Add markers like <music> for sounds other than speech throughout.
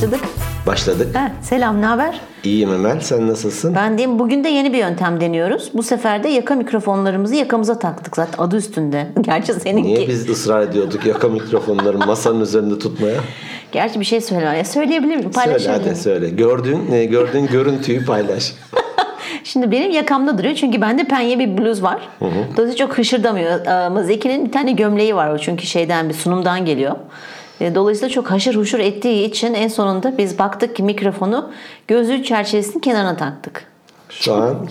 Başladık. Başladık. Ha, selam, ne haber? İyiyim Emel, sen nasılsın? Ben diyeyim bugün de yeni bir yöntem deniyoruz. Bu sefer de yaka mikrofonlarımızı yakamıza taktık zaten adı üstünde. <laughs> Gerçi seninki. Niye biz ısrar ediyorduk yaka mikrofonları masanın üzerinde tutmaya? Gerçi bir şey söyle. Söyleyebilir miyim? Söyle Paylaşabilir hadi miyim? söyle. Gördüğün, e, gördüğün <laughs> görüntüyü paylaş. Şimdi benim yakamda duruyor çünkü bende penye bir bluz var. Dolayısıyla çok hışırdamıyor. Ama Zeki'nin bir tane gömleği var o çünkü şeyden bir sunumdan geliyor. E, Dolayısıyla çok haşır huşur ettiği için en sonunda biz baktık ki mikrofonu gözlüğü çerçevesinin kenarına taktık. Şu an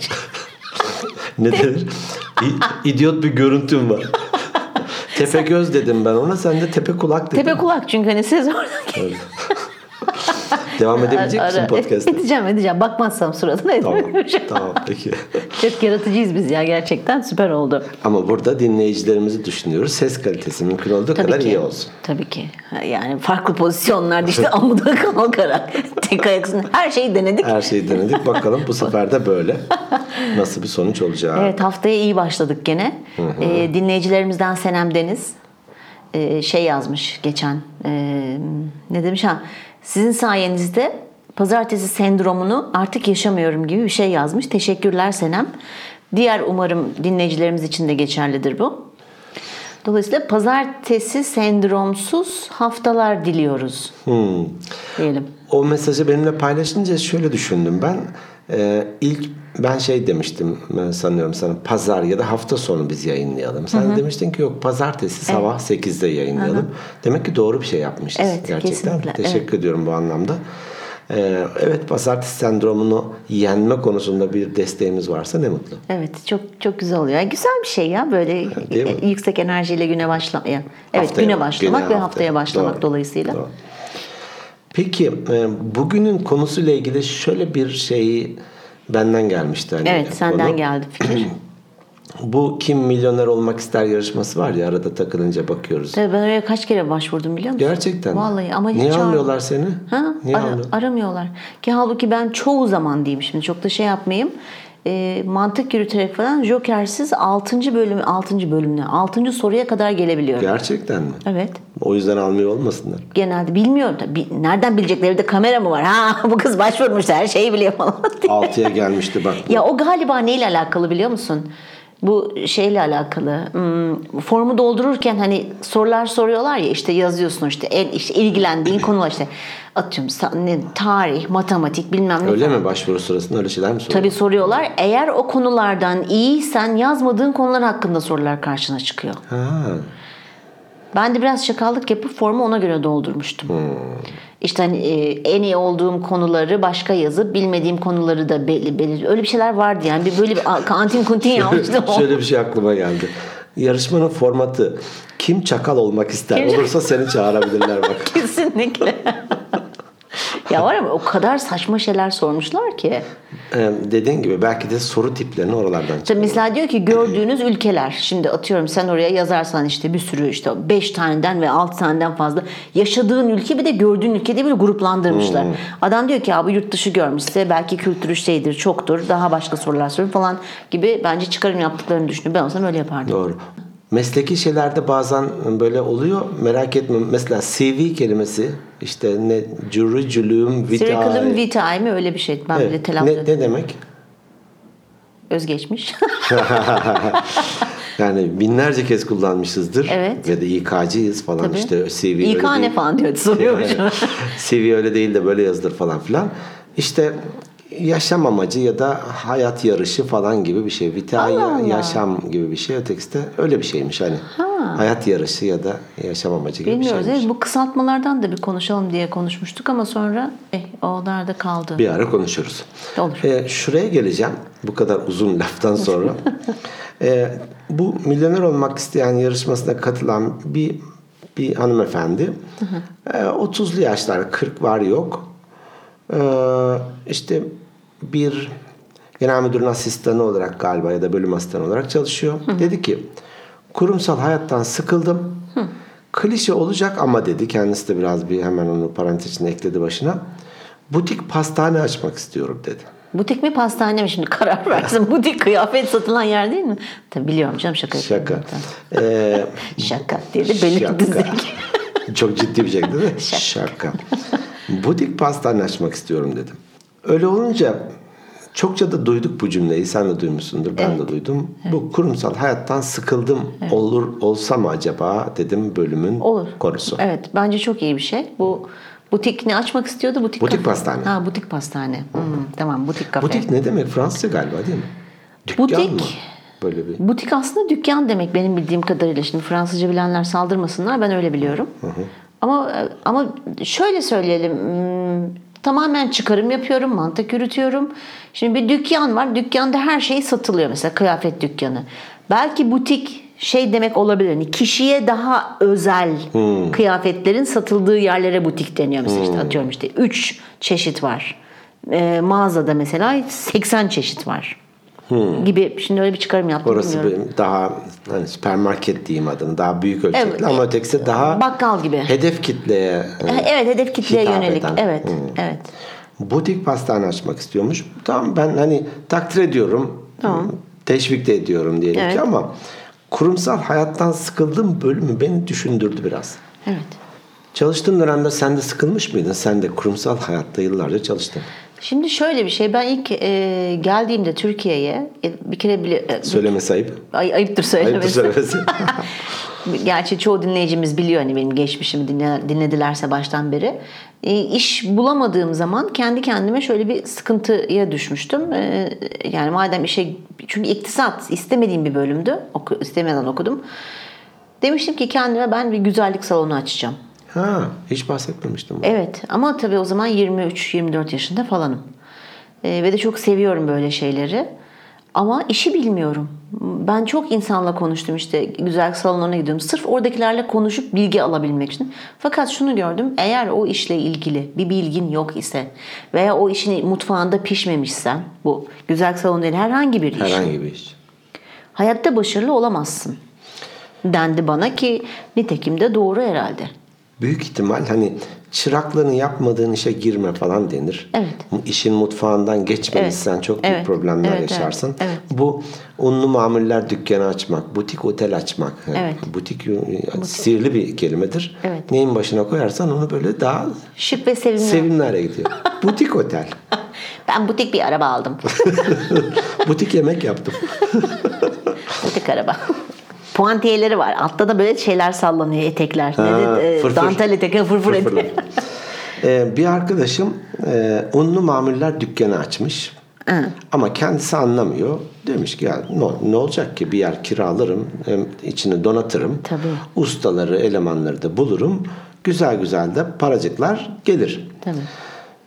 <laughs> ne denir? İdiot bir görüntüm var. <laughs> tepe göz dedim ben ona, sen de tepe kulak dedin. Tepe kulak çünkü hani siz oradaki <laughs> Devam edebilecek misin Ara- podcast'a? <laughs> Edeceğim edeceğim. Bakmazsam suratına Tamam, edemeyeceğim. tamam peki. <laughs> Çok yaratıcıyız biz ya gerçekten süper oldu. Ama burada dinleyicilerimizi düşünüyoruz. Ses kalitesi mümkün olduğu kadar ki. iyi olsun. Tabii ki. Yani farklı pozisyonlarda işte <laughs> amuda kalkarak tek ayak üstünde her şeyi denedik. Her şeyi denedik. Bakalım bu sefer de böyle. Nasıl bir sonuç olacak? Evet haftaya iyi başladık gene. Ee, dinleyicilerimizden Senem Deniz e, şey yazmış geçen. E, ne demiş ha? Sizin sayenizde pazartesi sendromunu artık yaşamıyorum gibi bir şey yazmış. Teşekkürler Senem. Diğer umarım dinleyicilerimiz için de geçerlidir bu. Dolayısıyla pazartesi sendromsuz haftalar diliyoruz. Diyelim. O mesajı benimle paylaşınca şöyle düşündüm ben. Ee, ilk ben şey demiştim ben sanıyorum sana pazar ya da hafta sonu biz yayınlayalım. Sen demiştin ki yok pazartesi sabah 8'de yayınlayalım. Demek ki doğru bir şey yapmışız Evet, gerçekten. kesinlikle, Teşekkür ediyorum bu anlamda. Ee, evet pazartesi sendromunu yenme konusunda bir desteğimiz varsa ne mutlu. Evet çok çok güzel oluyor. Güzel bir şey ya böyle <laughs> yüksek enerjiyle güne başlamaya. Evet Haftaya, güne başlamak güne ve haftaya. haftaya başlamak Doğru, dolayısıyla. doğru. Peki e, bugünün konusuyla ilgili şöyle bir şeyi benden gelmişti. Hani Evet senden konu. geldi fikir. <clears throat> Bu kim milyoner olmak ister yarışması var ya arada takılınca bakıyoruz. Tabii ben oraya kaç kere başvurdum biliyor musun? Gerçekten. Vallahi ama hiç Niye çağır- almıyorlar seni? Ha? Niye Ara- almıyor? aramıyorlar. Ki halbuki ben çoğu zaman diyeyim şimdi çok da şey yapmayayım. E, mantık yürüterek falan Joker'siz 6. bölüm 6. bölümüne 6. soruya kadar gelebiliyorum. Gerçekten mi? Evet. O yüzden almıyor olmasınlar. Genelde bilmiyorum da bi- nereden bilecekleri de kamera mı var? Ha <laughs> bu kız başvurmuş her şeyi biliyor falan. diye. Altıya gelmişti bak. Ya o galiba neyle alakalı biliyor musun? Bu şeyle alakalı. Hmm, formu doldururken hani sorular soruyorlar ya işte yazıyorsun işte, en, işte ilgilendiğin konular işte atıyorum ne, tarih, matematik bilmem ne. Öyle falan. mi başvuru sırasında öyle şeyler mi soruyor? Tabii soruyorlar. Eğer o konulardan iyiysen yazmadığın konular hakkında sorular karşına çıkıyor. Ha. Ben de biraz şakallık yapıp formu ona göre doldurmuştum. İşte hani e, en iyi olduğum konuları başka yazıp bilmediğim konuları da belli belli. Öyle bir şeyler vardı yani. Bir böyle bir kantin kuntin yapmıştım. <laughs> Şöyle bir şey aklıma geldi. Yarışmanın formatı kim çakal olmak ister Kim- olursa seni çağırabilirler bak. <laughs> Kesinlikle. ya var ama o kadar saçma şeyler sormuşlar ki. Dediğin gibi belki de soru tiplerini oralardan İşte mesela diyor ki gördüğünüz ülkeler. Şimdi atıyorum sen oraya yazarsan işte bir sürü işte 5 taneden ve 6 taneden fazla yaşadığın ülke bir de gördüğün ülke diye böyle gruplandırmışlar. Adam diyor ki abi yurt dışı görmüşse belki kültürü şeydir, çoktur, daha başka sorular sorun falan gibi bence çıkarım yaptıklarını düşünüyorum. Ben olsam öyle yapardım. Doğru. Mesleki şeylerde bazen böyle oluyor. Merak etme. Mesela CV kelimesi işte ne curriculum vitae. Curriculum vitae mi öyle bir şey. Ben bile Evet. telaffuz Ne, ne demek? Özgeçmiş. <laughs> Yani binlerce kez kullanmışızdır. Evet. Ve de İK'cıyız falan Tabii. işte CV İK ne değil. falan diyor soruyormuş. <laughs> CV öyle değil de böyle yazılır falan filan. İşte yaşam amacı ya da hayat yarışı falan gibi bir şey. Allah. yaşam gibi bir şey. Ötekisi de öyle bir şeymiş hani. Hayat yarışı ya da yaşam amacı gibi Bilmiyoruz. bir şeymiş. Evet, bu kısaltmalardan da bir konuşalım diye konuşmuştuk ama sonra eh, onlar da kaldı. Bir ara konuşuruz. Olur. Ee, şuraya geleceğim. Bu kadar uzun laftan sonra. <laughs> Ee, bu milyoner olmak isteyen yarışmasına katılan bir bir hanımefendi. Ee, 30'lu yaşlar 40 var yok. Ee, işte bir genel müdürün asistanı olarak galiba ya da bölüm asistanı olarak çalışıyor. Dedi ki kurumsal hayattan sıkıldım. Klişe olacak ama dedi. Kendisi de biraz bir hemen onu parantez içine ekledi başına. Butik pastane açmak istiyorum dedi. Butik mi pastane mi şimdi karar versin. <laughs> Butik kıyafet satılan yer değil mi? Tabii biliyorum canım şaka Şaka. yapıyorum. Ee, <laughs> Şaka diye de belirtti Şaka. Zeki. Çok ciddi bir şey değil mi? <laughs> Şaka. Butik pastane açmak istiyorum dedim. Öyle olunca çokça da duyduk bu cümleyi. Sen de duymuşsundur. Ben de duydum. Bu kurumsal hayattan sıkıldım. Olur olsa mı acaba dedim bölümün Olur. konusu. Evet bence çok iyi bir şey. Bu butik ne açmak istiyordu? Butik, Butik kafe. pastane. Ha butik pastane. Hmm, tamam butik kafe. Butik ne demek? Fransızca galiba değil mi? Dükkan Butik- mı? Böyle bir. Butik aslında dükkan demek benim bildiğim kadarıyla. Şimdi Fransızca bilenler saldırmasınlar ben öyle biliyorum. Ama ama şöyle söyleyelim. Hmm, Tamamen çıkarım yapıyorum, mantık yürütüyorum. Şimdi bir dükkan var. Dükkanda her şey satılıyor mesela kıyafet dükkanı. Belki butik şey demek olabilir. Hani kişiye daha özel kıyafetlerin satıldığı yerlere butik deniyor mesela işte atıyorum işte 3 çeşit var. Ee, mağazada mesela 80 çeşit var. Gibi şimdi öyle bir çıkarım yaptım Orası bilmiyorum. daha hani süpermarket diyeyim adını. Daha büyük ölçekli Evet. ama ötekisi daha Bakkal gibi. hedef kitleye e, Evet hedef kitleye yönelik. eden. Evet. Evet. butik pastane açmak istiyormuş. Tamam ben hani takdir ediyorum. Tamam. Teşvik de ediyorum diyelim Evet. ki ama kurumsal hayattan sıkıldığım bölümü beni düşündürdü biraz. Evet. Çalıştığın dönemde sen de sıkılmış mıydın? Sen de kurumsal hayatta yıllarca çalıştın. Şimdi şöyle bir şey. Ben ilk e, geldiğimde Türkiye'ye e, bir kere bile e, Söylemesi ayıp. ay, ayıptır Ayıptır söylemesi. söylemesi. <laughs> Gerçi çoğu dinleyicimiz biliyor hani benim geçmişimi dinle- dinledilerse baştan beri. E, iş bulamadığım zaman kendi kendime şöyle bir sıkıntıya düşmüştüm. E, yani madem işe çünkü iktisat istemediğim bir bölümdü. Oku, istemeden okudum. Demiştim ki kendime ben bir güzellik salonu açacağım. Ha, hiç bahsetmemiştim. Evet ama tabii o zaman 23-24 yaşında falanım. Ee, ve de çok seviyorum böyle şeyleri. Ama işi bilmiyorum. Ben çok insanla konuştum işte güzel salonuna gidiyorum. Sırf oradakilerle konuşup bilgi alabilmek için. Fakat şunu gördüm. Eğer o işle ilgili bir bilgin yok ise veya o işin mutfağında pişmemişsen bu güzel salon değil herhangi bir iş. Herhangi bir iş. Hayatta başarılı olamazsın. Dendi bana ki nitekim de doğru herhalde. Büyük ihtimal hani çırakların yapmadığın işe girme falan denir. Evet. İşin mutfağından geçmediysen Evet. çok büyük Evet. problemler Evet, evet. yaşarsın. Evet. Bu unlu mamuller dükkanı açmak, butik otel açmak. Evet. Butik, e, sihirli bir kelimedir. Evet. Neyin başına koyarsan onu böyle daha Şık ve sevimli. sevimli hale gidiyor. <laughs> butik otel. <laughs> Ben butik bir araba aldım. <laughs> butik yemek yaptım. butik araba. Puantiyeleri var. Altta da böyle şeyler sallanıyor etekler. Ha, ne de, e, fırfır. dantel etek, fırfır Fırfırlı. etek. <laughs> Ee, bir arkadaşım e, unlu mamuller dükkanı açmış. Ama kendisi anlamıyor. Demiş ki ya ne, ne olacak ki bir yer kiralarım, hem içini donatırım. Tabii. Ustaları, elemanları da bulurum. Güzel güzel de paracıklar gelir. Tabii.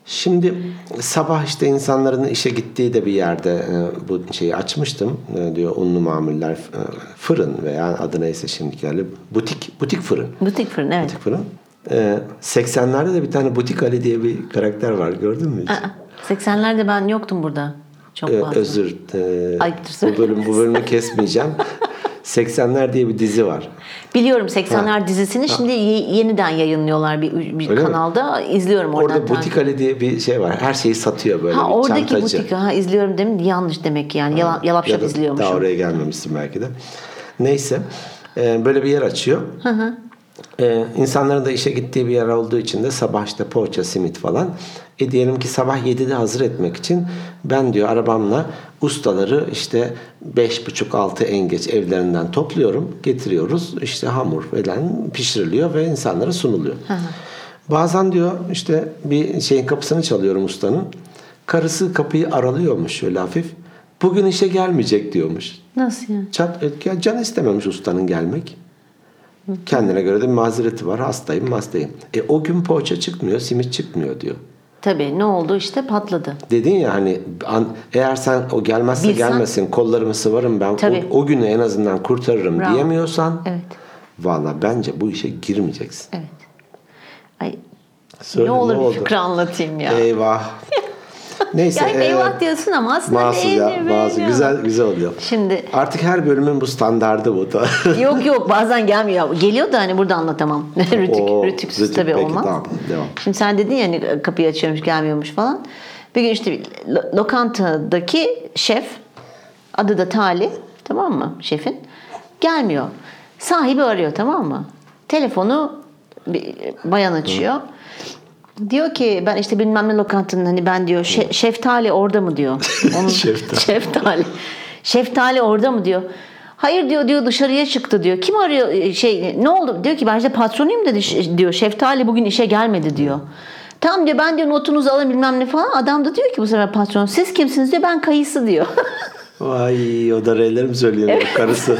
Şimdi sabah işte insanların işe gittiği de bir yerde e, bu şeyi açmıştım. E, diyor unlu mamuller e, fırın veya adı neyse şimdi geldi. Butik butik fırın. Butik fırın evet. Butik fırın. Ee, 80'lerde de bir tane Butik Ali diye bir karakter var. Gördün mü hiç? Aa, 80'lerde ben yoktum burada. Çok Ee, özür. Ee, Ayıptır bu bölüm bu bölümü kesmeyeceğim. <laughs> 80'ler diye bir dizi var. Biliyorum 80'ler dizisini şimdi ye- yeniden yayınlıyorlar bir, bir Öyle mi? kanalda. İzliyorum oradan. Orada Butik Ali diye bir şey var. Her şeyi satıyor böyle Ha bir oradaki çantacı. butik ha izliyorum değil mi? Yanlış demek yani. Yala, yalap Ya izliyormuşum. Daha oraya gelmemişsin belki de. Neyse. Ee, böyle bir yer açıyor. Ee, insanların da işe gittiği bir yer olduğu için de sabah işte poğaça, simit falan. E diyelim ki sabah 7'de hazır etmek için ben diyor arabamla ustaları işte 5.30-6 en geç evlerinden topluyorum. Getiriyoruz. İşte hamur falan pişiriliyor ve insanlara sunuluyor. Bazen diyor işte bir şeyin kapısını çalıyorum ustanın. Karısı kapıyı aralıyormuş şöyle hafif. Bugün işe gelmeyecek diyormuş. Nasıl yani? Çat, ya can istememiş ustanın gelmek. Kendine göre de mazereti var. Hastayım, hastayım. E o gün poğaça çıkmıyor, simit çıkmıyor diyor. Tabii ne oldu işte patladı. Dedin ya hani an- eğer sen o gelmezse Bilsen- gelmesin kollarımı sıvarım ben Tabii. o, o günü en azından kurtarırım Bravo. diyemiyorsan Evet. valla bence bu işe girmeyeceksin. Evet. Ay Söyle, ne olur ne bir oldu? fıkra anlatayım ya. Eyvah. Neyse. yani e, eyvah diyorsun ama aslında Bazı ya, beğenir, bazı beğenir. güzel güzel oluyor. Şimdi Artık her bölümün bu standardı bu da. <laughs> yok yok bazen gelmiyor. Geliyor da hani burada anlatamam. <laughs> rütük, Oo, rütüksüz rütük, tabii peki, olmaz. tamam, devam. Şimdi sen dedin ya hani kapıyı açıyormuş gelmiyormuş falan. Bir gün işte lo- lokantadaki şef adı da Tali tamam mı şefin? Gelmiyor. Sahibi arıyor tamam mı? Telefonu bir bayan açıyor. Diyor ki ben işte bilmem ne lokantanın hani ben diyor şe- şeftali orada mı diyor. <laughs> Onun, Şeftali. <laughs> şeftali. Şeftali orada mı diyor. Hayır diyor diyor dışarıya çıktı diyor. Kim arıyor e, şey ne oldu? Diyor ki ben işte patronuyum dedi diyor. Şeftali bugün işe gelmedi diyor. Tamam diyor ben diyor notunuzu alın bilmem ne falan. Adam da diyor ki bu sefer patron siz kimsiniz diyor ben kayısı diyor. Vay o da R'ler mi söylüyor <laughs> karısı?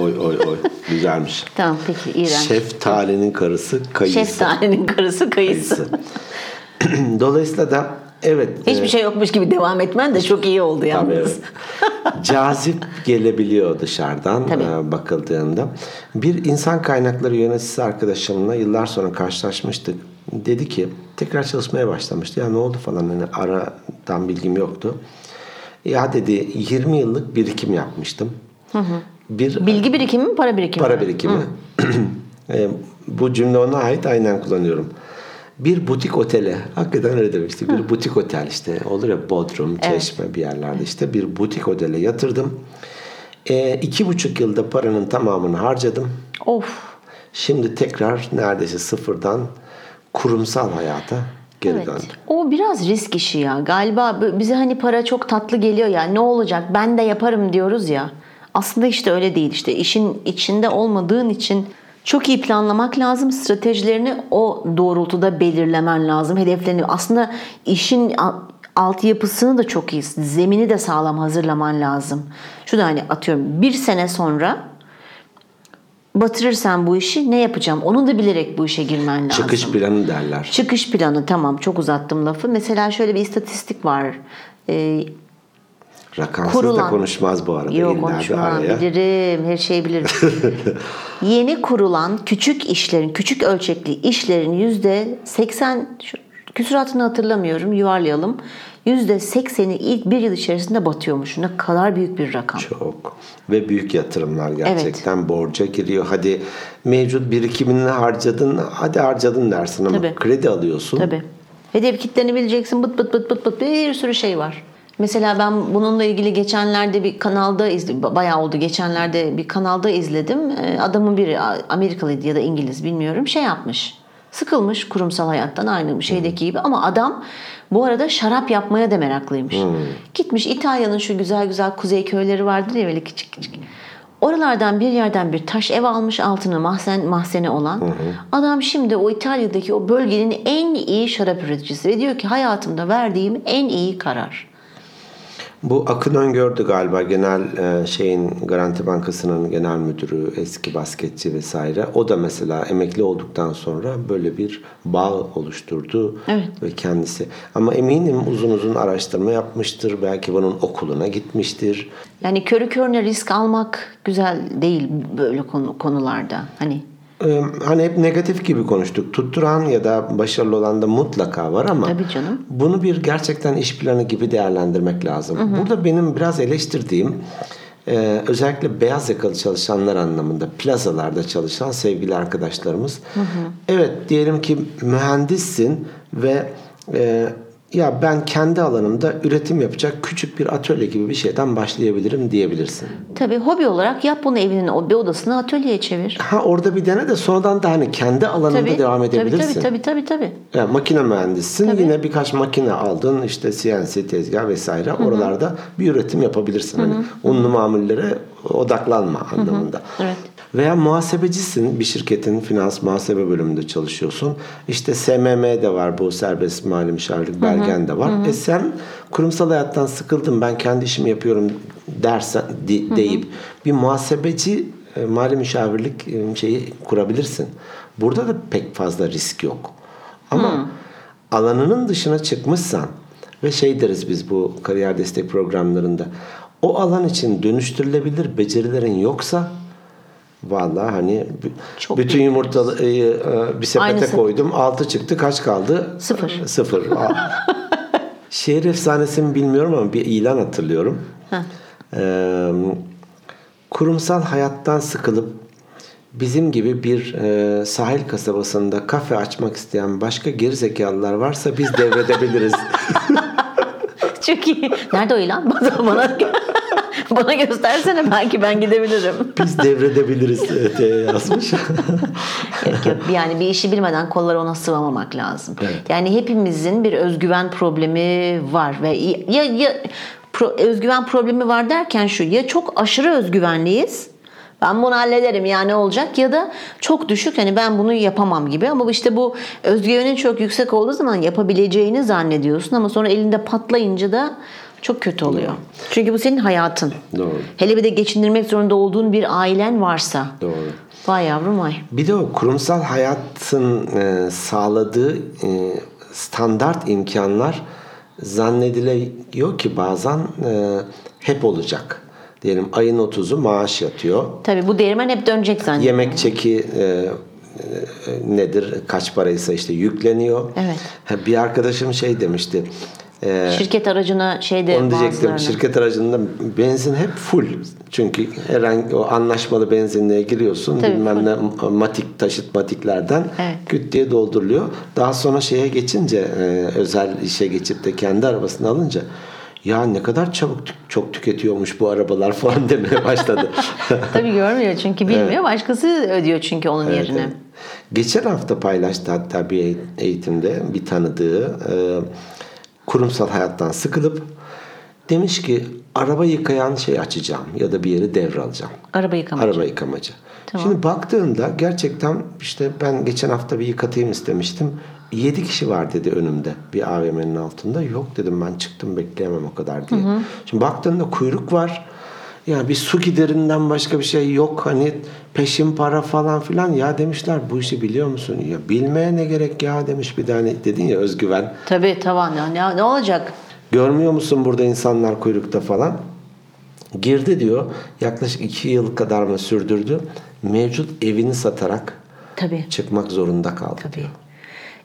Oy oy oy güzelmiş. tamam peki iğrenç. Şeftalinin karısı kayısı. Şeftalinin karısı kayısı. Kayısı. <clears throat> Dolayısıyla da evet. Hiçbir e, şey yokmuş gibi devam etmen de çok iyi oldu Tabii, yalnız. evet. Cazip gelebiliyor dışarıdan Tabii. e, bakıldığında. Bir insan kaynakları yöneticisi arkadaşımla yıllar sonra karşılaşmıştık. Dedi ki tekrar çalışmaya başlamıştı. Ya ne oldu falan hani aradan bilgim yoktu. Ya dedi 20 yıllık birikim yapmıştım. Bir Bilgi birikimi mi para birikimi mi? para birikimi. <clears throat> E, bu cümle ona ait aynen kullanıyorum. Bir butik otele, hakikaten öyle demiştik. Bir butik otel işte olur ya Bodrum, Çeşme bir yerlerde işte bir butik otele yatırdım. E, iki buçuk yılda paranın tamamını harcadım. Of. Şimdi tekrar neredeyse sıfırdan kurumsal hayata geri Evet. döndüm. O biraz risk işi ya. Galiba bize hani para çok tatlı geliyor ya. Ne olacak? Ben de yaparım diyoruz ya. Aslında işte öyle değil. İşte işin içinde olmadığın için çok iyi planlamak lazım. Stratejilerini o doğrultuda belirlemen lazım. Hedeflerini aslında işin altyapısını da çok iyi, zemini de sağlam hazırlaman lazım. Şu da hani atıyorum bir sene sonra batırırsan bu işi ne yapacağım? Onu da bilerek bu işe girmen lazım. Çıkış planı derler. Çıkış planı tamam çok uzattım lafı. Mesela şöyle bir istatistik var. Ee, Rakamsız kurulan- da konuşmaz bu arada. yok konuşmam bilirim her şeyi bilirim. <laughs> Yeni kurulan küçük işlerin, küçük ölçekli işlerin yüzde 80 şu- küsuratını hatırlamıyorum yuvarlayalım. Yüzde 80'i ilk bir yıl içerisinde batıyormuş. Ne kadar büyük bir rakam. Çok. Ve büyük yatırımlar gerçekten borca giriyor. Hadi mevcut birikimini harcadın, hadi harcadın dersin ama Tabii. kredi alıyorsun. Tabii. Hedef kitleni bileceksin. Bıt bıt bıt bıt bıt bir sürü şey var. Mesela ben bununla ilgili geçenlerde bir kanalda izledim. Bayağı oldu. Geçenlerde bir kanalda izledim. Ee, Adamın biri Amerikalıydı ya da İngiliz bilmiyorum. Şey yapmış. Sıkılmış kurumsal hayattan aynı şeydeki gibi ama adam bu arada şarap yapmaya da meraklıymış. Gitmiş İtalya'nın şu güzel güzel kuzey köyleri vardır ya böyle küçük küçük. Oralardan bir yerden bir taş ev almış altını mahzen mahzene olan. Adam şimdi o İtalya'daki o bölgenin en iyi şarap üreticisi ve diyor ki hayatımda verdiğim en iyi karar. Bu Akın Öngör'dü galiba genel e, şeyin Garanti Bankası'nın genel müdürü, eski basketçi vesaire. O da mesela emekli olduktan sonra böyle bir bağ oluşturdu Evet. ve kendisi. Ama eminim uzun uzun araştırma yapmıştır. Belki bunun okuluna gitmiştir. Yani körü körüne risk almak güzel değil böyle konu, konularda. Hani hani hep negatif gibi konuştuk. Tutturan ya da başarılı olan da mutlaka var ama Tabii canım. bunu bir gerçekten iş planı gibi değerlendirmek lazım. Burada benim biraz eleştirdiğim özellikle beyaz yakalı çalışanlar anlamında plazalarda çalışan sevgili arkadaşlarımız. Evet diyelim ki mühendissin ve e, ya ben kendi alanımda üretim yapacak küçük bir atölye gibi bir şeyden başlayabilirim diyebilirsin. tabii hobi olarak yap bunu evinin o bir odasını atölyeye çevir. Ha orada bir dene de sonradan da hani kendi alanında Tabii, devam tabii, edebilirsin. tabii tabii tabii tabii. Yani makine mühendisisin. Tabii. Yine birkaç makine aldın. işte CNC tezgah vesaire. Oralarda bir üretim yapabilirsin. Hani unlu mamullere odaklanma anlamında. Evet. Veya muhasebecisin. Bir şirketin finans muhasebe bölümünde çalışıyorsun. İşte SMM de var bu serbest mali müşavirlik belgen de var. E sen kurumsal hayattan sıkıldım ben kendi işimi yapıyorum dersen de- deyip bir muhasebeci e, mali müşavirlik e, şeyi kurabilirsin. Burada da pek fazla risk yok. Ama alanının dışına çıkmışsan ve şey deriz biz bu kariyer destek programlarında o alan için dönüştürülebilir becerilerin yoksa vallahi hani Çok bütün büyük yumurtaları e, bir sepete koydum. Altı çıktı. Kaç kaldı? Sıfır. Sıfır. <laughs> Şehir efsanesi mi bilmiyorum ama bir ilan hatırlıyorum. Ee, kurumsal hayattan sıkılıp bizim gibi bir e, sahil kasabasında kafe açmak isteyen başka gerizekalılar varsa biz devredebiliriz. <laughs> Çok iyi. Nerede o ilan? <laughs> Bana, <laughs> bana göstersene belki ben gidebilirim. <laughs> Biz devredebiliriz <laughs> diye yazmış. yok yok yani bir işi bilmeden kolları ona sıvamamak lazım. Evet. Yani hepimizin bir özgüven problemi var ve ya ya pro, özgüven problemi var derken şu ya çok aşırı özgüvenliyiz. Ben bunu hallederim ya ne olacak ya da çok düşük hani ben bunu yapamam gibi ama işte bu özgüvenin çok yüksek olduğu zaman yapabileceğini zannediyorsun ama sonra elinde patlayınca da çok kötü oluyor. Çünkü bu senin hayatın. Doğru. Hele bir de geçindirmek zorunda olduğun bir ailen varsa. Doğru. Vay yavrum vay. Bir de o kurumsal hayatın e, sağladığı e, standart imkanlar zannediliyor ki bazen e, hep olacak. Diyelim ayın 30'u maaş yatıyor. Tabii bu değirmen hep dönecek zannediyorum. Yemek çeki e, nedir kaç paraysa işte yükleniyor. Evet. Bir arkadaşım şey demişti. E, Şirket aracına şeyde onu diyecektim. bazılarına. Şirket aracında benzin hep full. Çünkü herhangi o anlaşmalı benzinliğe giriyorsun. Tabii, bilmem ne matik taşıt matiklerden Evet. küt diye dolduruluyor. Daha sonra şeye geçince e, özel işe geçip de kendi arabasını alınca ya ne kadar çabuk çok tüketiyormuş bu arabalar <laughs> falan demeye başladı. <laughs> Tabii görmüyor çünkü bilmiyor. Başkası ödüyor çünkü onun yerine. Evet. Geçen hafta paylaştı hatta bir eğitimde bir tanıdığı e, kurumsal hayattan sıkılıp demiş ki araba yıkayan şey açacağım ya da bir yeri devralacağım. Araba yıkamacı. Araba yıkamacı. Tamam. Şimdi baktığında gerçekten işte ben geçen hafta bir yıkatayım istemiştim. 7 kişi var dedi önümde bir AVM'nin altında. Yok dedim ben çıktım bekleyemem o kadar diye. Şimdi baktığında kuyruk var. Yani bir su giderinden başka bir şey yok. Hani peşin para falan filan. Ya demişler bu işi biliyor musun? Ya bilmeye ne gerek ya demiş bir tane dedin ya özgüven. Tabii tavan ya. Ne, ne olacak? Görmüyor musun burada insanlar kuyrukta falan? Girdi diyor. Yaklaşık iki yıl kadar mı sürdürdü? Mevcut evini satarak Tabii. çıkmak zorunda kaldı Tabii. diyor.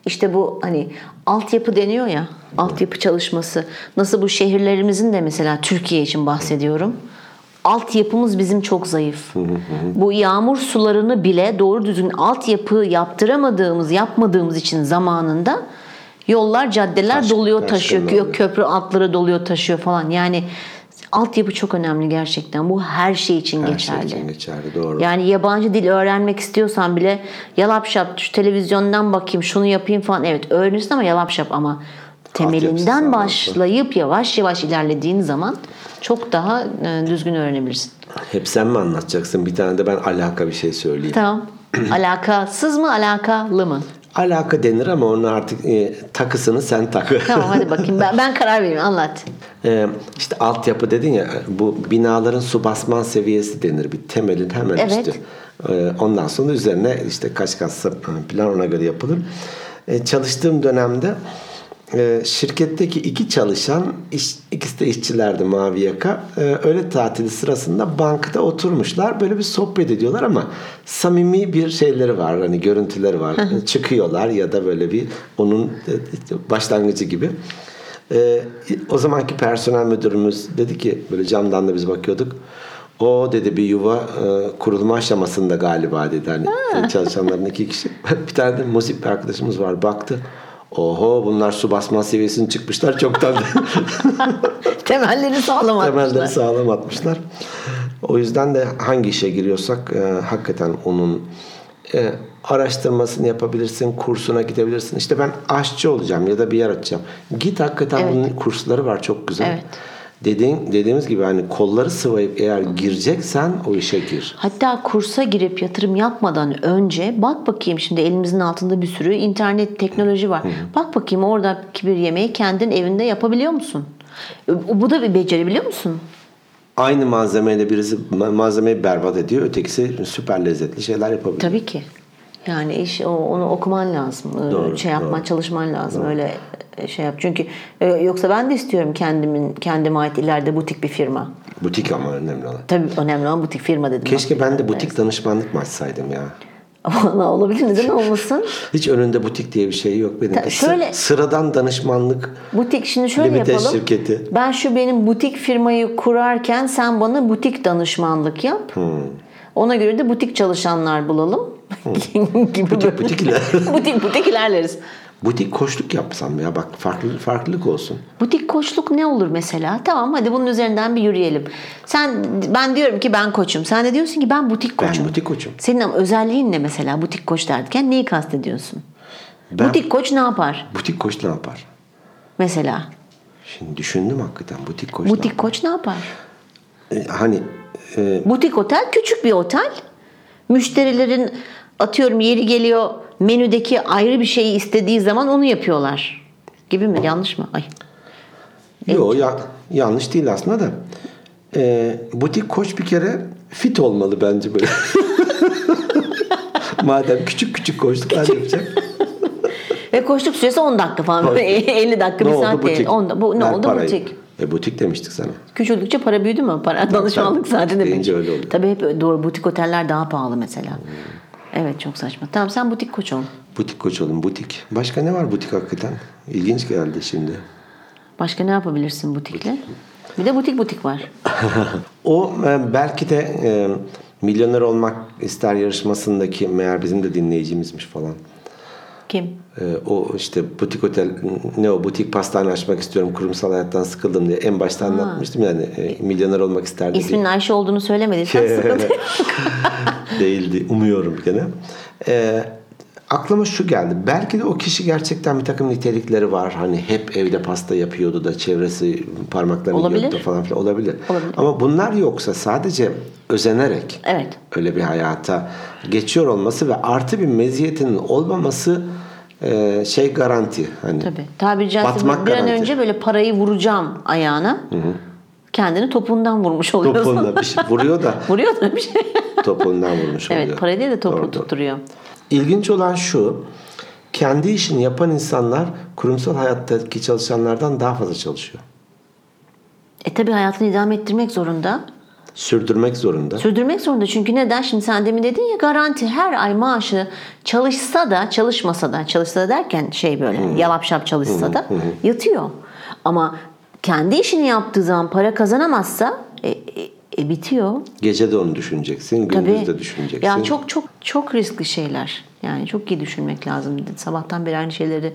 İşte bu hani altyapı deniyor ya, altyapı çalışması. Nasıl bu şehirlerimizin de mesela Türkiye için bahsediyorum. Altyapımız bizim çok zayıf. bu yağmur sularını bile doğru düzgün altyapı yaptıramadığımız, yapmadığımız için zamanında yollar, caddeler Taş- doluyor, taş taşıyor. Yok, köprü altları doluyor, taşıyor falan. Yani altyapı çok önemli gerçekten. Bu her şey için Her şey geçerli. için geçerli doğru. Yani yabancı dil öğrenmek istiyorsan bile yalap şap şu televizyondan bakayım şunu yapayım falan. Evet öğrenirsin ama yalap şap ama temelinden başlayıp yavaş yavaş ilerlediğin zaman çok daha e, düzgün öğrenebilirsin. Hep sen mi anlatacaksın? Bir tane de ben alaka bir şey söyleyeyim. Tamam. <clears throat> Alakasız mı alakalı mı? Alaka denir ama onun artık e, takısını sen tak. Tamam hadi <laughs> bakayım ben, ben karar vereyim anlat. Ee, işte altyapı dedin ya bu binaların su basman seviyesi denir bir temelin hemen Evet. üstü. Ee, ondan sonra üzerine işte kaç kat plan ona göre yapılır. Ee, çalıştığım dönemde e, şirketteki iki çalışan iş, ikisi de işçilerdi mavi yaka. Ee, öğle tatili sırasında bankta oturmuşlar böyle bir sohbet ediyorlar ama samimi bir şeyleri var hani görüntüleri var. Çıkıyorlar ya da böyle bir onun e, başlangıcı gibi. Ee, o zamanki personel müdürümüz dedi ki böyle camdan da biz bakıyorduk. O dedi bir yuva e, kurulma aşamasında galiba dedi hani çalışanların iki kişi. <laughs> bir tane de musip bir arkadaşımız var baktı. Oho bunlar su basma seviyesini çıkmışlar çoktan. <laughs> Temelleri sağlam atmışlar. Temelleri sağlam atmışlar. O yüzden de hangi işe giriyorsak e, hakikaten onun e, araştırmasını yapabilirsin, kursuna gidebilirsin. İşte ben aşçı olacağım ya da bir yer açacağım. Git hakikaten Evet. bunun kursları var çok güzel. Evet. Dediğin, dediğimiz gibi hani kolları sıvayıp eğer gireceksen o işe gir. Hatta kursa girip yatırım yapmadan önce bak bakayım şimdi elimizin altında bir sürü internet teknoloji var. Bak bakayım oradaki bir yemeği kendin evinde yapabiliyor musun? Bu da bir beceri biliyor musun? Aynı malzemeyle birisi ma- malzemeyi berbat ediyor, ötekisi süper lezzetli şeyler yapabiliyor. Tabii ki. Yani iş o- onu okuman lazım. Ee, Doğru, şey yapman, doğru. çalışman lazım. Öyle e, şey yap. Çünkü e, yoksa ben de istiyorum kendimin kendime ait ileride butik bir firma. Butik ama önemli olan. Tabii önemli olan butik firma dedim. Keşke ben de butik danışmanlık mı açsaydım ya. <laughs> Vallahi olabilir neden olmasın? <laughs> Hiç önünde butik diye bir şey yok benim. Ta- şöyle- Sıradan danışmanlık Butik şimdi şöyle yapalım. şirketi. Ben şu benim butik firmayı kurarken sen bana butik danışmanlık yap. Hmm. Ona göre de butik çalışanlar bulalım. <laughs> gibi butik <laughs> butik iler. butik butik ilerleriz. Butik koçluk yapsam ya bak farklı farklılık olsun. Butik koçluk ne olur mesela? Tamam hadi bunun üzerinden bir yürüyelim. Sen ben diyorum ki ben koçum. Sen de diyorsun ki ben butik Ben koçum. butik koçum. Senin ama özelliğin ne mesela butik koç derken neyi kastediyorsun? Ben- Butik koç ne yapar Butik koç ne yapar? mesela? Şimdi düşündüm hakikaten butik koç ne Butik yapar? koç ne yapar? E, hani e, Butik otel küçük bir otel. Müşterilerin atıyorum yeri geliyor menüdeki ayrı bir şeyi istediği zaman onu yapıyorlar. Gibi mi? Yanlış mı? Ay. Yok ya, yanlış değil aslında da. Ee, butik koç bir kere fit olmalı bence böyle. <laughs> Madem küçük küçük koçluklar yapacak. Ve koştuk süresi 10 dakika falan. Böyle <laughs> 50 dakika bir ne oldu saat değil. bu, ne Ver oldu parayı. butik? E butik demiştik sana. Küçüldükçe para büyüdü mü? Para danışmanlık zaten demek. Deyince öyle oluyor. Tabii hep öyle. doğru. Butik oteller daha pahalı mesela. Evet çok saçma. Tamam sen butik koç ol. Butik koç olun butik. Başka ne var butik hakikaten? İlginç geldi şimdi. Başka ne yapabilirsin butikle? Bir de butik butik var. <laughs> O e, belki de e, milyoner olmak ister yarışmasındaki meğer bizim de dinleyicimizmiş falan. Kim? E, o işte butik otel ne o butik pastane açmak istiyorum kurumsal hayattan sıkıldım diye en başta anlatmıştım yani e, milyoner olmak isterdi diye. İsminin Ayşe olduğunu söylemediysen <laughs> sıkıntı. <laughs> değildi. Umuyorum gene. Ee, aklıma şu geldi. Belki de o kişi gerçekten bir takım nitelikleri var. Hani hep evde pasta yapıyordu da çevresi parmaklarını yiyordu falan filan olabilir. Olabilir. Ama bunlar yoksa sadece özenerek Evet. öyle bir hayata geçiyor olması ve artı bir meziyetinin olmaması e, şey garanti. Hani Tabii. Tabiri caizse Batmak bir an garanti. önce böyle parayı vuracağım ayağına. Kendini topuğundan vurmuş oluyorsun. topuğunda bir şey vuruyor da <laughs> Vuruyor da bir şey. <laughs> topuğundan vurmuş oluyor. evet parayı değil de topuğu Doğru, doğru. tutturuyor. İlginç olan şu. Kendi işini yapan insanlar kurumsal hayattaki çalışanlardan daha fazla çalışıyor. E tabii hayatını idame ettirmek zorunda. Sürdürmek zorunda. Sürdürmek zorunda çünkü neden? Şimdi sen demin dedin ya garanti her ay maaşı çalışsa da çalışmasa da çalışsa da derken şey böyle yalap şap çalışsa da yatıyor. Ama kendi işini yaptığı zaman para kazanamazsa e, e, e, bitiyor. Gece de onu düşüneceksin, gündüz Tabii. de düşüneceksin. Ya çok çok çok riskli şeyler. Yani çok iyi düşünmek lazım. Sabahtan beri aynı şeyleri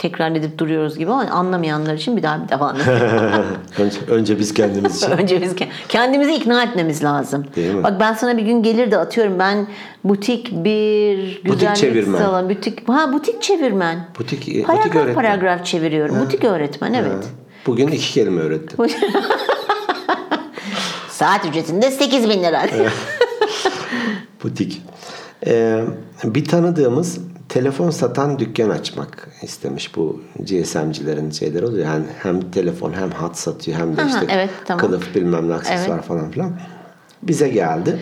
tekrar edip duruyoruz gibi ama anlamayanlar için bir daha bir daha anlatayım. <laughs> önce, önce biz kendimiz için. <laughs> Önce biz ke- kendimizi ikna etmemiz lazım. Değil mi? Bak ben sana bir gün gelir de atıyorum ben butik bir güzellik çevirmen. salonu, butik ha butik çevirmen. Butik, butik Paragraf öğretmen. paragraf çeviriyorum. Butik öğretmen evet. Bugün iki kelime öğrettim. <laughs> Saat ücretinde 8 bin lira. Butik. Ee, bir tanıdığımız telefon satan dükkan açmak istemiş. Bu GSM'cilerin şeyleri oluyor. Yani hem telefon hem hat satıyor hem de Aha, işte evet, tamam. kılıf bilmem ne aksesuar Evet. falan filan. Bize geldi.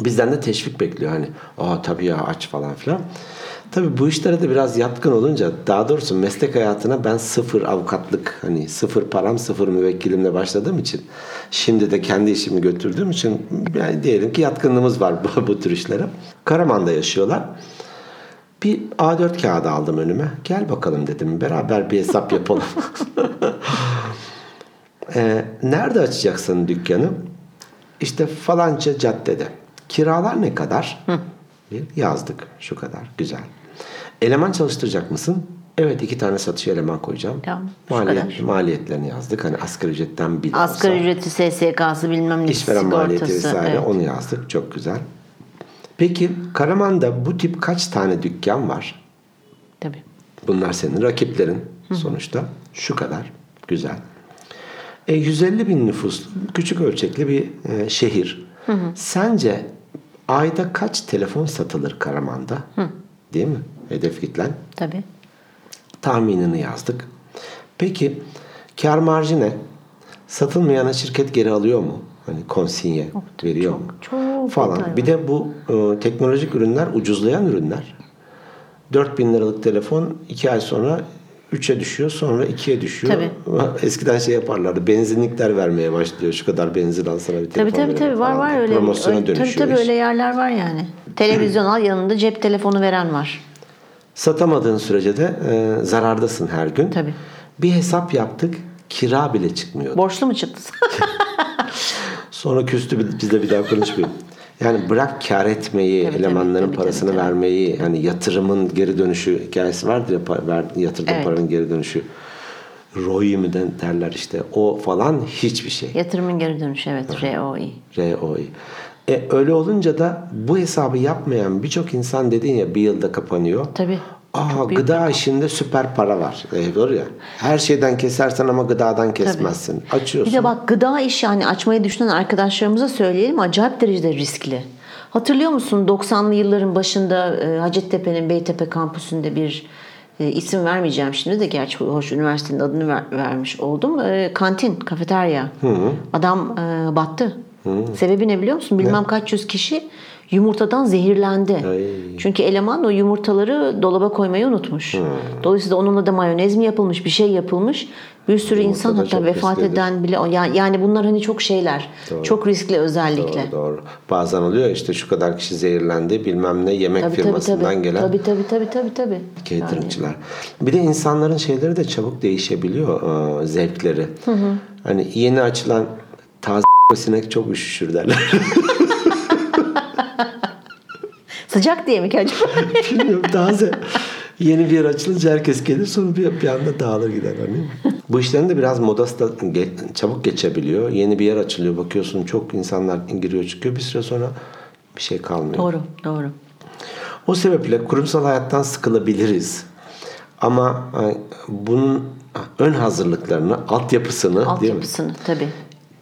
Bizden de teşvik bekliyor. Hani aa tabii ya aç falan filan. Tabii bu işlere de biraz yatkın olunca daha doğrusu meslek hayatına ben sıfır avukatlık hani sıfır param sıfır müvekkilimle başladığım için şimdi de kendi işimi götürdüğüm için yani diyelim ki yatkınlığımız var bu, bu tür işlere. Karaman'da yaşıyorlar. Bir A4 kağıdı aldım önüme. Gel bakalım dedim. Beraber bir hesap <laughs> yapalım. <laughs> Ee, nerede açacaksın dükkanı? İşte falanca caddede. Kiralar ne kadar? Bir yazdık. Şu kadar. Güzel. Eleman çalıştıracak mısın? Evet iki tane satış eleman koyacağım. Tamam, Maliyet, kadar. maliyetlerini yazdık. Hani asgari ücretten bir Asgari olsa. ücreti SSK'sı bilmem ne İşveren maliyeti vesaire evet. onu yazdık. Çok güzel. Peki Karaman'da bu tip kaç tane dükkan var? Tabii. Bunlar senin rakiplerin sonuçta. Şu kadar. Güzel. E, 150 bin nüfuslu küçük ölçekli bir e, şehir. Sence ayda kaç telefon satılır Karaman'da? Değil mi? Hedef kitlen. Tabii. Tahminini yazdık. Peki kar marjı ne? Satılmayana şirket geri alıyor mu? Hani konsinye veriyor mu? çok falan. detay Bir de bu e, teknolojik ürünler ucuzlayan ürünler. 4000 liralık telefon 2 ay sonra 3'e düşüyor sonra 2'ye düşüyor. <laughs> Eskiden şey yaparlardı. Benzinlikler vermeye başlıyor. Şu kadar benzin al sana bir Tabii telefon tabii verelim tabii var var öyle. Promosyona öyle- dönüşüyor Tabii tabii iş. öyle yerler var yani. Televizyon al yanında cep telefonu veren var. Satamadığın sürece de e, zarardasın her gün. Tabii. Bir hesap yaptık. Kira bile çıkmıyordu. Borçlu mu çıktı? <laughs> Sonra küstü bizle bir daha konuşmuyor. Yani bırak kar etmeyi, Tabii, elemanların tabii, tabii, parasını tabii, tabii. vermeyi, yani yatırımın geri dönüşü hikayesi vardır ya, ver, yatırdığın Evet. paranın geri dönüşü. ROI mi derler işte. O falan hiçbir şey. Yatırımın geri dönüşü evet ROI. ROI. E, öyle olunca da bu hesabı yapmayan birçok insan dedin ya bir yılda kapanıyor. Tabii. Aa, gıda işinde süper para var. E, doğru ya. Her şeyden kesersen ama gıdadan kesmezsin. Bir Açıyorsun. de bak gıda işi yani açmayı düşünen arkadaşlarımıza söyleyelim acayip derecede riskli. Hatırlıyor musun 90'lı yılların başında e, Hacettepe'nin Beytepe kampüsünde bir e, isim vermeyeceğim şimdi de gerçi hoş üniversitenin adını ver- vermiş oldum. E, kantin, kafeterya. Adam e, battı. Sebebi ne biliyor musun? Bilmem kaç yüz kişi yumurtadan zehirlendi. Ay. Çünkü eleman o yumurtaları dolaba koymayı unutmuş. Dolayısıyla onunla da mayonez mi yapılmış, bir şey yapılmış. Bir sürü insan da hatta vefat risklidir. eden bile yani, yani bunlar hani çok şeyler. Doğru. Çok riskli özellikle. Doğru, doğru. Bazen oluyor işte şu kadar kişi zehirlendi bilmem ne yemek Tabii tabii firmasından tabii. gelen Tabii tabii tabii tabii tabii. cateringçiler. Bir de insanların şeyleri de çabuk değişebiliyor zevkleri. Hani yeni açılan sinek çok üşüşür derler. <laughs> Sıcak diye mi ki acaba? Bilmiyorum taze. Yeni bir yer açılınca herkes gelir sonra bir, bir anda dağılır gider. Hani. Bu işlerin de biraz modası da ge- çabuk geçebiliyor. Yeni bir yer açılıyor bakıyorsun çok insanlar giriyor çıkıyor bir süre sonra bir şey kalmıyor. doğru doğru. O sebeple kurumsal hayattan sıkılabiliriz. Ama bunun ön hazırlıklarını, altyapısını değil mi? Altyapısını tabii.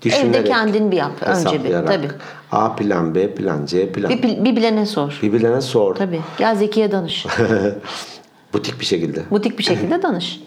Düşünerek, Evde kendin bir yap önce bir. Tabii. A plan, B plan, C plan. Bir, bir bilene sor. Birbirlerine sor. Tabii. Gel Zeki'ye danış. <laughs> Butik bir şekilde. Butik bir şekilde danış.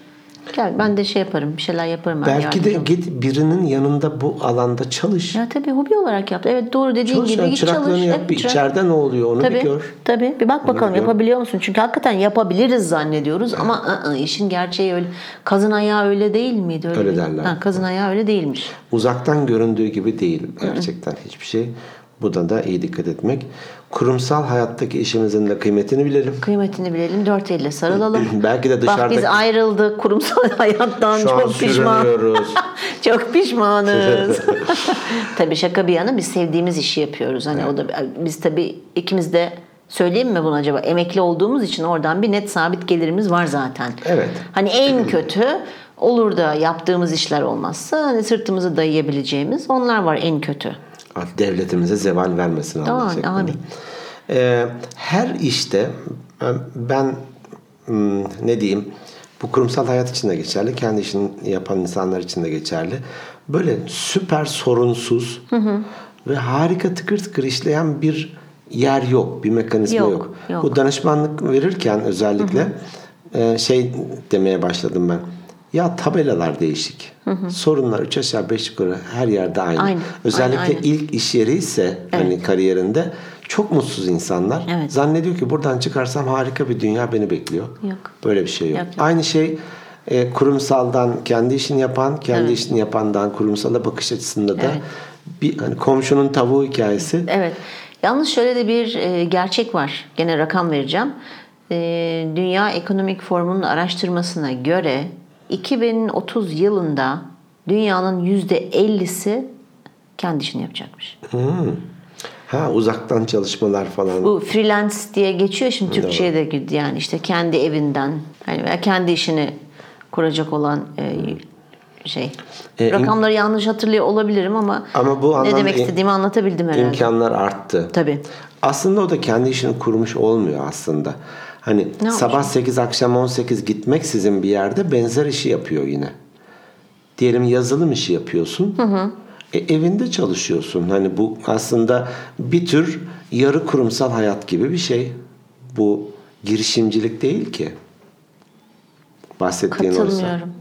Gel ben de şey yaparım. Bir şeyler yaparım. Belki de git birinin yanında bu alanda çalış. Ya tabii hobi olarak yap. Evet doğru dediğin Çalış gibi yani git çalış. yap. Evet, Bir çırak- içeride ne oluyor onu Tabii, bir gör. tabii. Bir bak bakalım bir yapabiliyor musun? Çünkü hakikaten yapabiliriz zannediyoruz ama ı-ı, işin gerçeği öyle. Kazın ayağı öyle değil miydi? Öyle değil. derler. Ha, kazın ayağı öyle değilmiş. Uzaktan göründüğü gibi değil gerçekten hiçbir şey. Buna da iyi dikkat etmek. Kurumsal hayattaki işimizin de kıymetini bilelim. Kıymetini bilelim. Dört elle sarılalım. <clears throat> Belki de Bak dışarıdaki... biz ayrıldık kurumsal <laughs> hayattan Şu an çok pişman. <laughs> çok pişmanız. <laughs> tabii şaka bir yana biz sevdiğimiz işi yapıyoruz. Hani o da biz tabii ikimiz de söyleyeyim mi bunu acaba? Emekli olduğumuz için oradan bir net sabit gelirimiz var zaten. Evet. Hani en <clears throat> kötü olur da yaptığımız işler olmazsa hani sırtımızı dayayabileceğimiz onlar var en kötü. Devletimize zeval vermesin Allah Amin, şeklinde. amin. Ee, her işte ben hmm, ne diyeyim bu kurumsal hayat için de geçerli. Kendi işini yapan insanlar için de geçerli. Böyle süper sorunsuz ve harika tıkır tıkır işleyen bir yer yok. Bir mekanizma Yok, yok. yok. Bu danışmanlık verirken özellikle e, şey demeye başladım ben. Ya tabelalar değişik. Sorunlar üç aşağı beş yukarı her yerde aynı. Aynı, Özellikle aynı, aynı. ilk iş yeri ise hani kariyerinde çok mutsuz insanlar. Evet. Zannediyor ki buradan çıkarsam harika bir dünya beni bekliyor. Yok. Böyle bir şey yok. Yok, yok. Aynı şey e, kurumsaldan kendi işini yapan, kendi işini yapandan kurumsala bakış açısında da Evet. bir hani komşunun tavuğu hikayesi. Evet. Yalnız şöyle de bir e, gerçek var. Gene rakam vereceğim. E, Dünya Ekonomik Forumu'nun araştırmasına göre 2030 yılında dünyanın %50'si kendi işini yapacakmış. Ha uzaktan çalışmalar falan. Bu freelance diye geçiyor şimdi Türkçe'ye de girdi yani işte kendi evinden hani kendi işini kuracak olan e, şey. E, Rakamları yanlış hatırlıyor olabilirim ama, Ama bu ne demek im- istediğimi anlatabildim herhalde. İmkanlar arttı. Tabii. Aslında o da kendi işini kurmuş olmuyor aslında. Hani Ne sabah yapacak? 8 akşam 18 gitmek sizin bir yerde benzer işi yapıyor yine. Diyelim yazılım işi yapıyorsun. E, evinde çalışıyorsun. Hani bu aslında bir tür yarı kurumsal hayat gibi bir şey. Bu girişimcilik değil ki. Bahsettiğin. Katılmıyorum.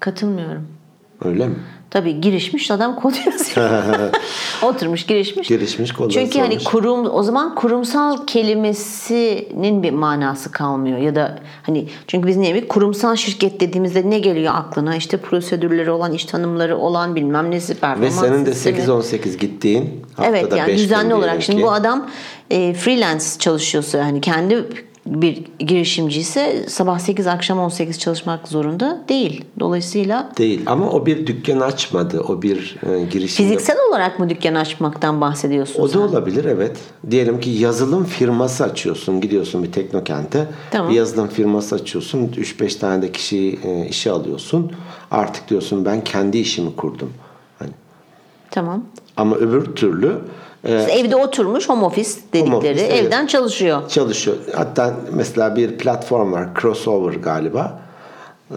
Katılmıyorum. Öyle mi? Tabii girişmiş adam kod yazıyor. <laughs> Oturmuş girişmiş. Girişmiş, kod Çünkü hani kurum o zaman kurumsal kelimesinin bir manası kalmıyor ya da hani çünkü biz ne bir kurumsal şirket dediğimizde ne geliyor aklına? İşte prosedürleri olan, iş tanımları olan bilmem nesi Ve performans senin de sistemi. 8-18 gittiğin haftada Evet yani düzenli olarak şimdi ki. bu adam e, freelance çalışıyorsa hani kendi bir girişimci ise sabah 8 akşam 18 çalışmak zorunda değil. Dolayısıyla Değil ama o bir dükkan açmadı. O bir e, girişim. fiziksel olarak mı dükkan açmaktan bahsediyorsun O sen? da olabilir evet. Diyelim ki yazılım firması açıyorsun. Gidiyorsun bir teknokente. Tamam. Bir yazılım firması açıyorsun. 3-5 tane de kişiyi e, işe alıyorsun. Artık diyorsun ben kendi işimi kurdum. Hani Tamam. ama öbür türlü e, Evde oturmuş home office dedikleri office, evet. evden çalışıyor. çalışıyor. Hatta mesela bir platform var. Crossover galiba.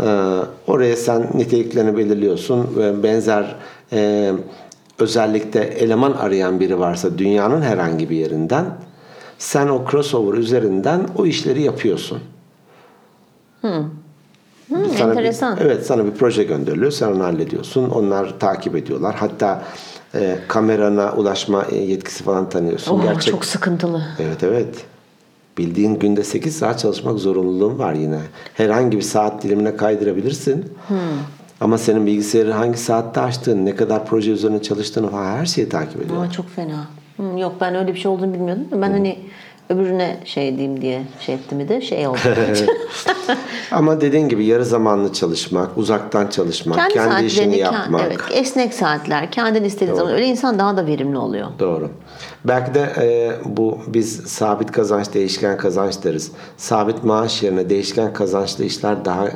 Ee, oraya sen niteliklerini belirliyorsun ve benzer e, özellikle eleman arayan biri varsa dünyanın herhangi bir yerinden sen o crossover üzerinden o işleri yapıyorsun. Sana bir- enteresan. evet sana bir proje gönderiliyor. Sen onu hallediyorsun. Onlar takip ediyorlar. Hatta e, kamerana ulaşma e, yetkisi falan tanıyorsun. Oh, Gerçek Çok sıkıntılı. Evet evet. Bildiğin günde 8 saat çalışmak zorunluluğun var yine. Herhangi bir saat dilimine kaydırabilirsin. Ama senin bilgisayarı hangi saatte açtığın, ne kadar proje üzerine çalıştığını falan her şeyi takip ediyor. Ama çok fena. Hı, yok ben öyle bir şey olduğunu bilmiyordum. Ben hani öbürüne şey diyeyim diye şey ettim de şey oldu. <laughs> <laughs> Ama dediğin gibi yarı zamanlı çalışmak, uzaktan çalışmak, kendi, Kendi, işini saatlerini kend- yapmak. evet, esnek saatler, kendin istediğin zaman öyle insan daha da verimli oluyor. Doğru. Belki de e, bu biz sabit kazanç, değişken kazanç deriz. Sabit maaş yerine değişken kazançlı işler daha e,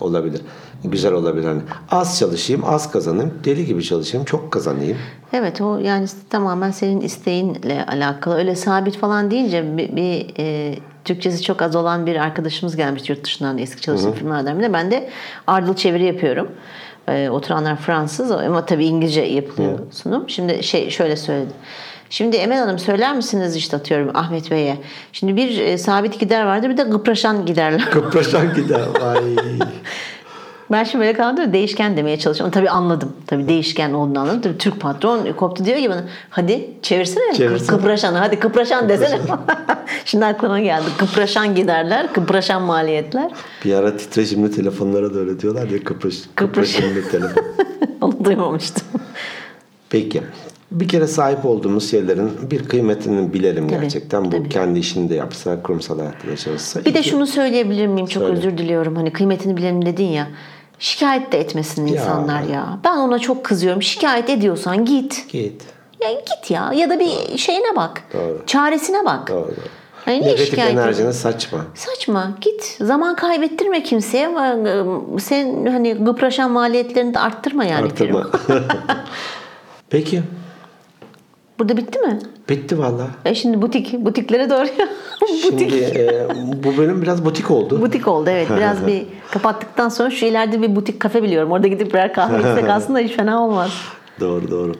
olabilir. Güzel olabilir. Hani az çalışayım, az kazanayım. Deli gibi çalışayım, çok kazanayım. Evet o yani tamamen senin isteğinle alakalı. Öyle sabit falan deyince bir, bir, e, Türkçesi çok az olan bir arkadaşımız gelmiş yurt dışından eski çalıştığım firmalardan birine. Ben de ardıl çeviri yapıyorum. E, oturanlar Fransız ama tabii İngilizce yapılıyor sunum. Şimdi şey şöyle söyledi. Şimdi Emel Hanım söyler misiniz işte atıyorum Ahmet Bey'e. Şimdi bir e, sabit gider vardır bir de gıpraşan giderler. Kıpraşan gider. Vay. <laughs> Ben şimdi böyle kaldım değişken demeye çalışıyorum. Tabii anladım. Tabii değişken olduğunu anladım. Tabii Türk patron koptu diyor ki bana hadi çevirsene. Çevirsene. Kıpraşanı hadi kıpraşan desene. <laughs> şimdi aklıma geldi. Kıpraşan giderler, kıpraşan maliyetler. Bir ara titreşimli telefonlara da öyle diyorlar ya kıpraş, Kıpraş. kıpraşimli telefon. <laughs> Onu duymamıştım. Peki. Bir kere sahip olduğumuz şeylerin bir kıymetini bilelim Tabii, gerçekten. Bu tabii. kendi işini de yapsa, kurumsal hayatta da çalışsa. Bir de şunu söyleyebilir miyim? Çok Söyle. özür diliyorum. Hani kıymetini bilelim dedin ya. Şikayet de etmesin insanlar ya. Ben ona çok kızıyorum. Şikayet ediyorsan git. Git. Ya git ya. Ya da bir şeyine bak. Doğru. Çaresine bak. Doğru. Niye Negatif şikayet enerjini saçma. Saçma. Git. Zaman kaybettirme kimseye e, sen hani gıpraşan maliyetlerini de arttırma yani. Artırma. firma. <laughs> Peki. Burada bitti mi? Bitti valla. E şimdi butik. Butiklere doğru. <laughs> Şimdi butik. e, bu bölüm biraz butik oldu. Butik oldu evet. Biraz bir kapattıktan sonra şu ileride bir butik kafe biliyorum. Orada gidip birer kahve <laughs> içsek aslında hiç fena olmaz. Doğru doğru.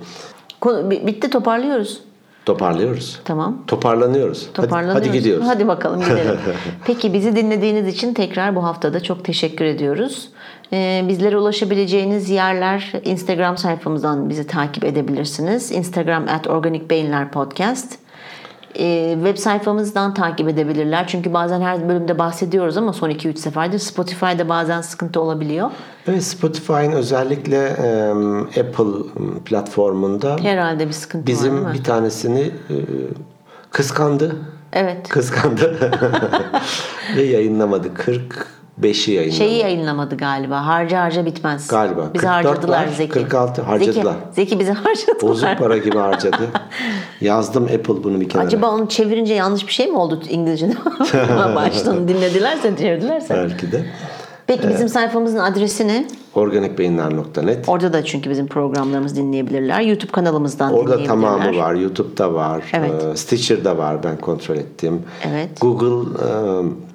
Konu- bi- Bitti toparlıyoruz. Toparlıyoruz. Tamam. Toparlanıyoruz. Hadi- Toparlanıyoruz. Hadi, gidiyoruz. Hadi bakalım gidelim. <laughs> Peki bizi dinlediğiniz için tekrar bu haftada çok teşekkür ediyoruz. Ee, bizlere ulaşabileceğiniz yerler Instagram sayfamızdan bizi takip edebilirsiniz. Instagram at Organik Beyinler Podcast. Ee, web sayfamızdan takip edebilirler. Çünkü bazen her bölümde bahsediyoruz ama son 2-3 seferdir Spotify'da bazen sıkıntı olabiliyor. Evet Spotify'ın özellikle e, Apple platformunda Herhalde bir sıkıntı var bizim mi? bir tanesini e, kıskandı. Evet. Kıskandı. <laughs> Ve yayınlamadı. 45'i yayınladı. Şeyi yayınlamadı galiba. Harca harca bitmez. Galiba. Bizi 44 harcadılar var, Zeki. 46 harcadılar. Zeki, Zeki bizi harcadılar. Bozuk para gibi harcadı. <laughs> Yazdım Apple bunu bir kenara. Acaba onu çevirince yanlış bir şey mi oldu İngilizce'de? <laughs> Baştan dinledilerse, çevirdilerse. Belki de. Peki bizim sayfamızın adresi ne? Organikbeyinler.net Orada da çünkü bizim programlarımızı dinleyebilirler. YouTube kanalımızdan Orada dinleyebilirler. tamamı var. YouTube'da var. Evet. e, Stitcher'da var. Ben kontrol ettim. Evet. Google e,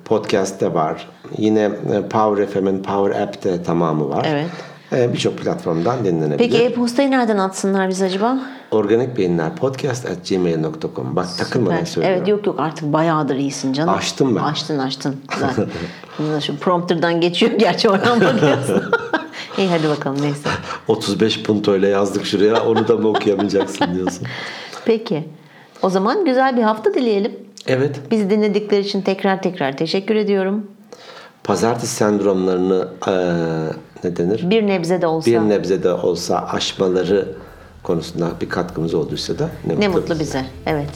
Podcast'te var. Yine e, Power FM'in Power App'te tamamı var. Evet. E, Birçok platformdan dinlenebilir. Peki e-postayı nereden atsınlar biz acaba? Organik Beyinler Podcast at gmail.com. Bak takılmadan söylüyorum. Evet yok yok artık bayağıdır iyisin canım. Açtım ben. Açtın açtın. <laughs> Şu prompterdan geçiyor <laughs> gerçi oradan bakıyorsun. <laughs> İyi hadi bakalım neyse. 35 punto ile yazdık şuraya. Onu da mı okuyamayacaksın diyorsun. Peki. O zaman güzel bir hafta dileyelim. Evet. Bizi dinledikleri için tekrar tekrar teşekkür ediyorum. Pazartesi sendromlarını e, ne denir? Bir nebze de olsa Bir nebze de olsa aşmaları konusunda bir katkımız olduysa da ne, ne mutlu mutlu bize. Evet.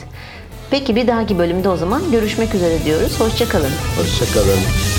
Peki bir dahaki bölümde o zaman görüşmek üzere diyoruz. Hoşçakalın. Hoşçakalın.